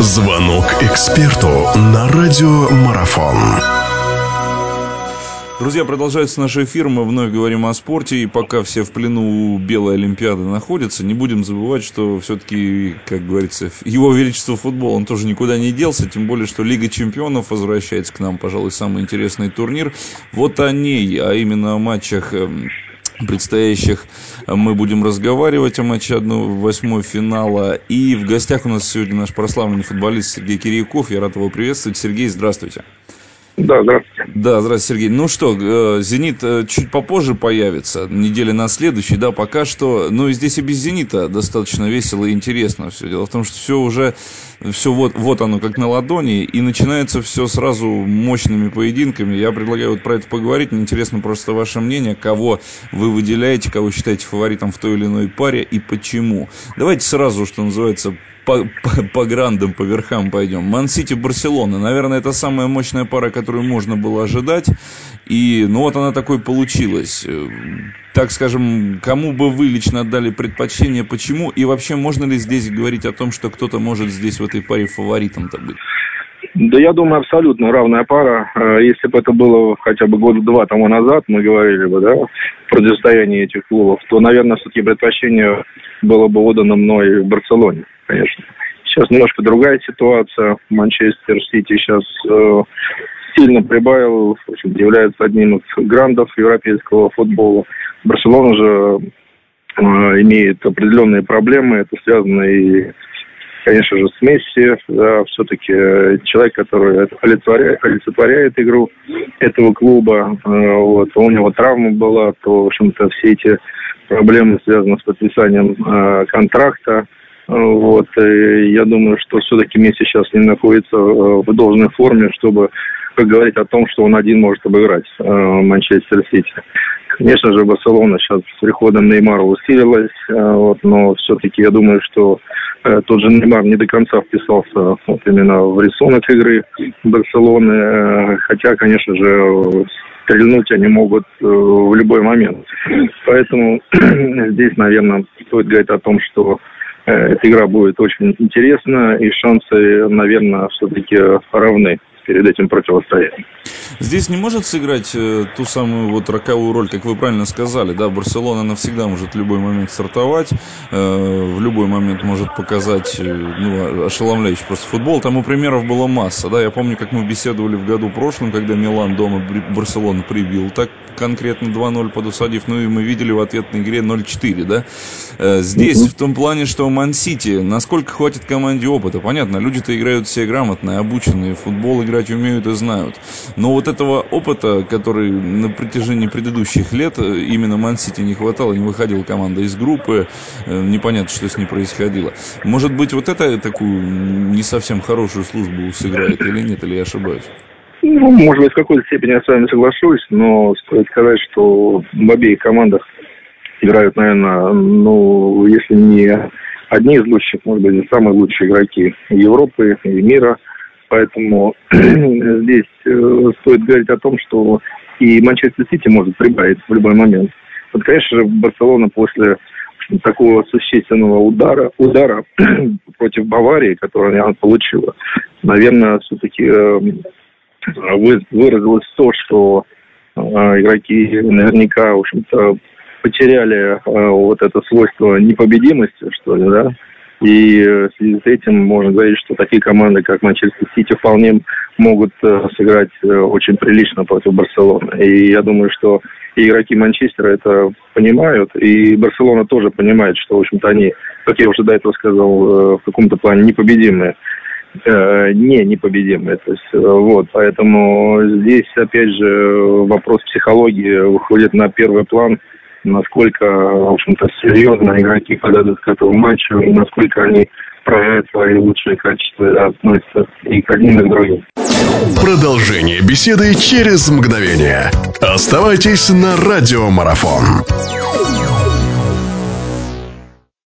Звонок эксперту на радиомарафон. Друзья, продолжается наш эфир. Мы вновь говорим о спорте. И пока все в плену Белой Олимпиады находятся, не будем забывать, что все-таки, как говорится, его величество футбол, он тоже никуда не делся. Тем более, что Лига чемпионов возвращается к нам, пожалуй, самый интересный турнир. Вот о ней, а именно о матчах эм, предстоящих мы будем разговаривать о матче 1-8 финала. И в гостях у нас сегодня наш прославленный футболист Сергей Кирьяков. Я рад его приветствовать. Сергей, здравствуйте. Да, здравствуйте. Да, здравствуйте, Сергей. Ну что, э, «Зенит» э, чуть попозже появится, недели на следующей, да, пока что. Ну и здесь и без «Зенита» достаточно весело и интересно все. Дело в том, что все уже, все вот, вот оно как на ладони, и начинается все сразу мощными поединками. Я предлагаю вот про это поговорить. Мне интересно просто ваше мнение, кого вы выделяете, кого считаете фаворитом в той или иной паре и почему. Давайте сразу, что называется, по, по, по грандам, по верхам пойдем. Ман-Сити, Барселона. Наверное, это самая мощная пара, которую можно было ожидать. И, ну, вот она такой получилась. Э, так скажем, кому бы вы лично отдали предпочтение, почему? И вообще, можно ли здесь говорить о том, что кто-то может здесь в этой паре фаворитом-то быть? Да я думаю, абсолютно равная пара. Э, если бы это было хотя бы года два тому назад, мы говорили бы, да, противостояние этих клубов, то, наверное, все-таки предпочтение было бы отдано мной в Барселоне конечно. Сейчас немножко другая ситуация. Манчестер Сити сейчас э, сильно прибавил, в общем, является одним из грандов европейского футбола. Барселона же э, имеет определенные проблемы. Это связано и, конечно же, с Месси. Да, все-таки человек, который олицетворяет, олицетворяет игру этого клуба. Э, вот, у него травма была, то, в общем-то, все эти проблемы связаны с подписанием э, контракта. Вот. И я думаю, что все-таки Месси сейчас не находится э, в должной форме, чтобы говорить о том, что он один может обыграть э, Манчестер Сити. Конечно же, Барселона сейчас с приходом Неймара усилилась, э, вот, но все-таки я думаю, что тот же Неймар не до конца вписался вот, именно в рисунок игры Барселоны, хотя, конечно же, стрельнуть они могут в любой момент. Поэтому здесь, наверное, стоит говорить о том, что Э, эта игра будет очень интересна, и шансы, наверное, все-таки равны перед этим противостоянием. Здесь не может сыграть э, ту самую вот роковую роль, как вы правильно сказали, да, Барселона навсегда может в любой момент стартовать, э, в любой момент может показать э, ну, ошеломляющий просто футбол. Тому примеров было масса, да, я помню, как мы беседовали в году прошлом, когда Милан дома Барселону прибил, так конкретно 2-0 подусадив, ну и мы видели в ответной игре 0-4, да. Э, здесь в том плане, что Ман-Сити, насколько хватит команде опыта, понятно, люди-то играют все грамотные, обученные, футбол играть умеют и знают, но вот этого опыта, который на протяжении предыдущих лет э, именно Ман-Сити не хватало, не выходила команда из группы, э, непонятно, что с ней происходило. Может быть, вот это такую не совсем хорошую службу сыграет или нет, или я ошибаюсь? Ну, может быть, в какой-то степени я с вами соглашусь, но стоит сказать, что в обеих командах играют, наверное, ну, если не одни из лучших, может быть, самые лучшие игроки Европы и мира – Поэтому здесь э, стоит говорить о том, что и Манчестер Сити может прибавить в любой момент. Вот, конечно же, Барселона после такого существенного удара, удара против Баварии, который она получила, наверное, все-таки э, выразилось то, что э, игроки наверняка, в общем-то, потеряли вот это свойство непобедимости, что ли, да, и э, в связи с этим можно говорить, что такие команды, как Манчестер Сити, вполне могут э, сыграть э, очень прилично против Барселоны. И я думаю, что и игроки Манчестера это понимают, и Барселона тоже понимает, что, в общем-то, они, как я уже до этого сказал, в каком-то плане непобедимые не непобедимые. То есть, вот, поэтому здесь, опять же, вопрос психологии выходит на первый план – насколько, в общем-то, серьезно игроки подойдут к этому матчу, и насколько они проявляют свои лучшие качества относятся и к одним, и к другим. Продолжение беседы через мгновение. Оставайтесь на радиомарафон.